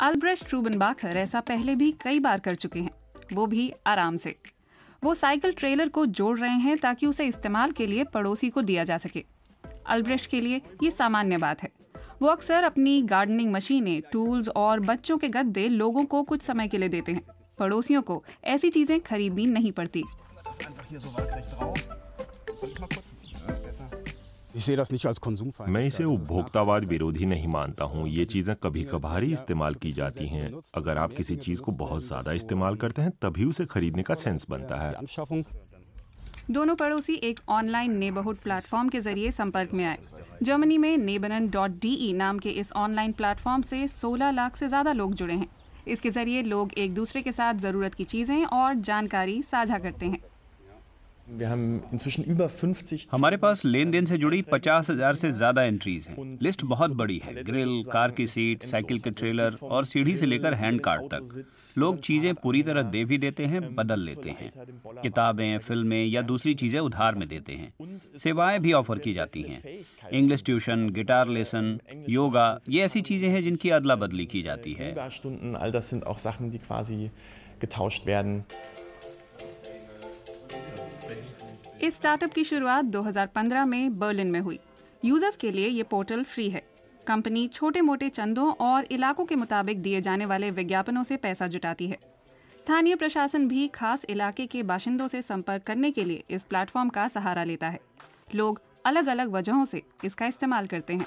अल्ब्रेस्ट ट्रूबनबाखर ऐसा पहले भी कई बार कर चुके हैं। वो भी आराम से। वो साइकिल ट्रेलर को जोड़ रहे हैं ताकि उसे इस्तेमाल के लिए पड़ोसी को दिया जा सके। अल्ब्रेस्ट के लिए ये सामान्य बात है। वो अक्सर अपनी गार्डनिंग मशीनें टूल्स और बच्चों के गद्दे लोगों को कुछ समय के लिए देते हैं। पड़ोसियों को ऐसी चीज़ें खरीदनी नहीं पड़ती। मैं इसे उपभोक्तावाद विरोधी नहीं मानता हूँ। ये चीज़ें कभी कभार ही इस्तेमाल की जाती हैं। अगर आप किसी चीज़ को बहुत ज़्यादा इस्तेमाल करते हैं तभी उसे खरीदने का सेंस बनता है। दोनों पड़ोसी एक ऑनलाइन नेबरहुड प्लेटफॉर्म के ज़रिए संपर्क में आए। जर्मनी में नेबरन डॉट डी नाम के इस ऑनलाइन प्लेटफॉर्म से 16 लाख से ज़्यादा लोग जुड़े हैं। इसके ज़रिए लोग एक दूसरे के साथ ज़रूरत की चीज़ें और जानकारी साझा करते हैं। हमारे पास लेन देन से जुड़ी पचास हज़ार से ज़्यादा एंट्रीज हैं। लिस्ट बहुत बड़ी है। ग्रिल कार की सीट साइकिल के ट्रेलर और सीढ़ी से लेकर हैंड कार्ड तक। लोग चीज़ें पूरी तरह दे भी देते हैं बदल लेते हैं। किताबें फ़िल्में या दूसरी चीज़ें उधार में देते हैं। सेवाएँ भी ऑफ़र की जाती हैं। English tuition guitar lesson yoga ये ऐसी चीज़ें हैं जिनकी अदला बदली की जाती है। इस स्टार्टअप की शुरुआत 2015 में बर्लिन में हुई। यूज़र्स के लिए ये पोर्टल फ्री है। कंपनी छोटे मोटे चंदों और इलाकों के मुताबिक दिए जाने वाले विज्ञापनों से पैसा जुटाती है। स्थानीय प्रशासन भी खास इलाके के बाशिंदों से संपर्क करने के लिए इस प्लेटफॉर्म का सहारा लेता है। लोग अलग अलग वजहों से इसका इस्तेमाल करते हैं।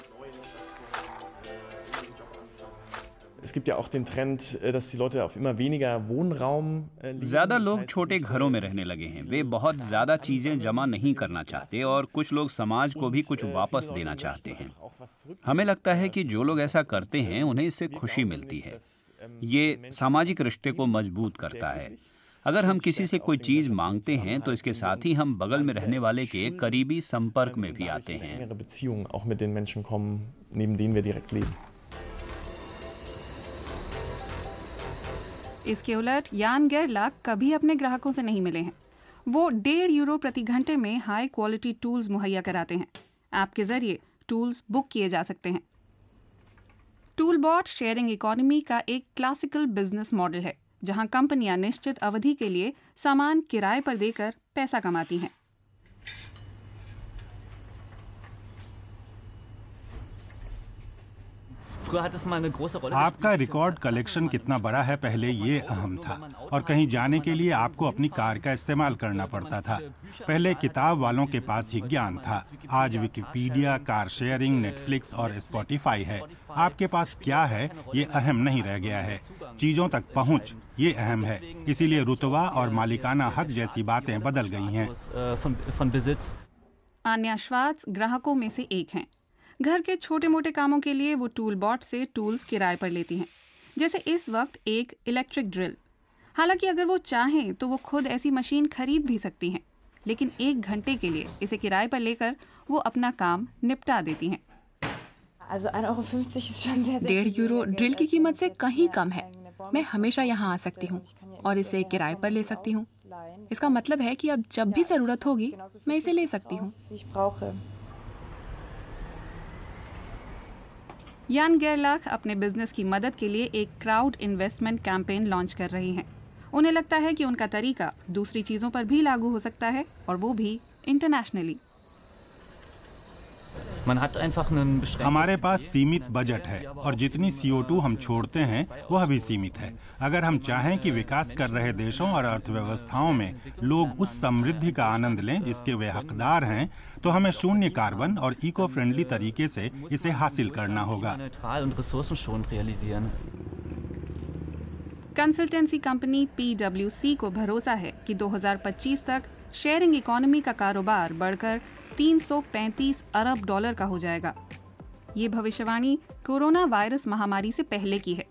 Es gibt ja auch den Trend, äh, dass die Leute auf immer weniger Wohnraum äh, leben. ज़्यादा लोग छोटे घरों में रहने लगे हैं। वे बहुत ज़्यादा चीज़ें जमा नहीं करना चाहते और कुछ लोग समाज को भी कुछ वापस देना चाहते हैं। हमें लगता है कि जो लोग ऐसा करते हैं उन्हें इससे खुशी मिलती है। ये सामाजिक रिश्ते को मज़बूत करता है। अगर हम किसी से कोई चीज़ मांगते हैं तो इसके साथ ही हम बगल में रहने वाले के करीबी संपर्क में भी आते हैं। इसके उलट यान गैरला कभी अपने ग्राहकों से नहीं मिले हैं। वो डेढ़ यूरो प्रति घंटे में हाई क्वालिटी टूल्स मुहैया कराते हैं। ऐप के ज़रिए टूल्स बुक किए जा सकते हैं। टूल बॉट शेयरिंग इकोनॉमी का एक क्लासिकल बिज़नेस मॉडल है, जहाँ कंपनियाँ निश्चित अवधि के लिए सामान किराए पर देकर पैसा कमाती हैं। आपका रिकॉर्ड कलेक्शन कितना बड़ा है पहले ये अहम था। और कहीं जाने के लिए आपको अपनी कार का इस्तेमाल करना पड़ता था। पहले किताब वालों के पास ही ज्ञान था। आज विकिपीडिया कार शेयरिंग नेटफ्लिक्स और स्पॉटिफाई है। आपके पास क्या है ये अहम नहीं रह गया है। चीज़ों तक पहुँच ये अहम है। इसीलिए रुतवा और मालिकाना हक जैसी बातें बदल गई हैं। आन्या श्वास ग्राहकों में से एक हैं। घर के छोटे मोटे कामों के लिए वो टूल बॉट से टूल्स किराए पर लेती हैं। जैसे इस वक्त एक इलेक्ट्रिक ड्रिल हालाँकि अगर वो चाहें तो वो खुद ऐसी मशीन खरीद भी सकती हैं। लेकिन एक घंटे के लिए इसे किराए पर लेकर वो अपना काम निपटा देती हैं। डेढ़ यूरो ड्रिल की कीमत से कहीं कम है। मैं हमेशा यहाँ आ सकती हूँ और इसे किराए पर ले सकती हूँ। इसका मतलब है कि अब जब भी ज़रूरत होगी मैं इसे ले सकती हूँ। यान गेरलाख अपने बिज़नेस की मदद के लिए एक क्राउड इन्वेस्टमेंट कैंपेन लॉन्च कर रही हैं। उन्हें लगता है कि उनका तरीका दूसरी चीज़ों पर भी लागू हो सकता है और वो भी इंटरनेशनली। हमारे पास सीमित बजट है और जितनी CO2 हम छोड़ते हैं वह भी सीमित है। अगर हम चाहें कि विकास कर रहे देशों और अर्थव्यवस्थाओं में लोग उस समृद्धि का आनंद लें जिसके वे हकदार हैं तो हमें शून्य कार्बन और इको फ्रेंडली तरीके से इसे हासिल करना होगा। कंसल्टेंसी कंपनी पीडब्ल्यूसी को भरोसा है कि 2025 तक शेयरिंग इकोनॉमी का कारोबार बढ़कर 335 अरब डॉलर का हो जाएगा। ये भविष्यवाणी कोरोना वायरस महामारी से पहले की है।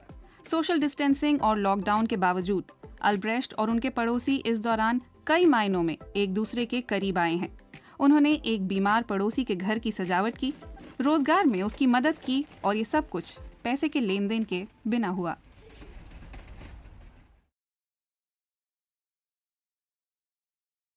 सोशल डिस्टेंसिंग और लॉकडाउन के बावजूद, अल्ब्रेस्ट और उनके पड़ोसी इस दौरान कई मायनों में एक दूसरे के करीब आए हैं। उन्होंने एक बीमार पड़ोसी के घर की सजावट की, रोज़गार में उसकी मदद की और ये सब कुछ पैसे के लेन देन के बिना हुआ।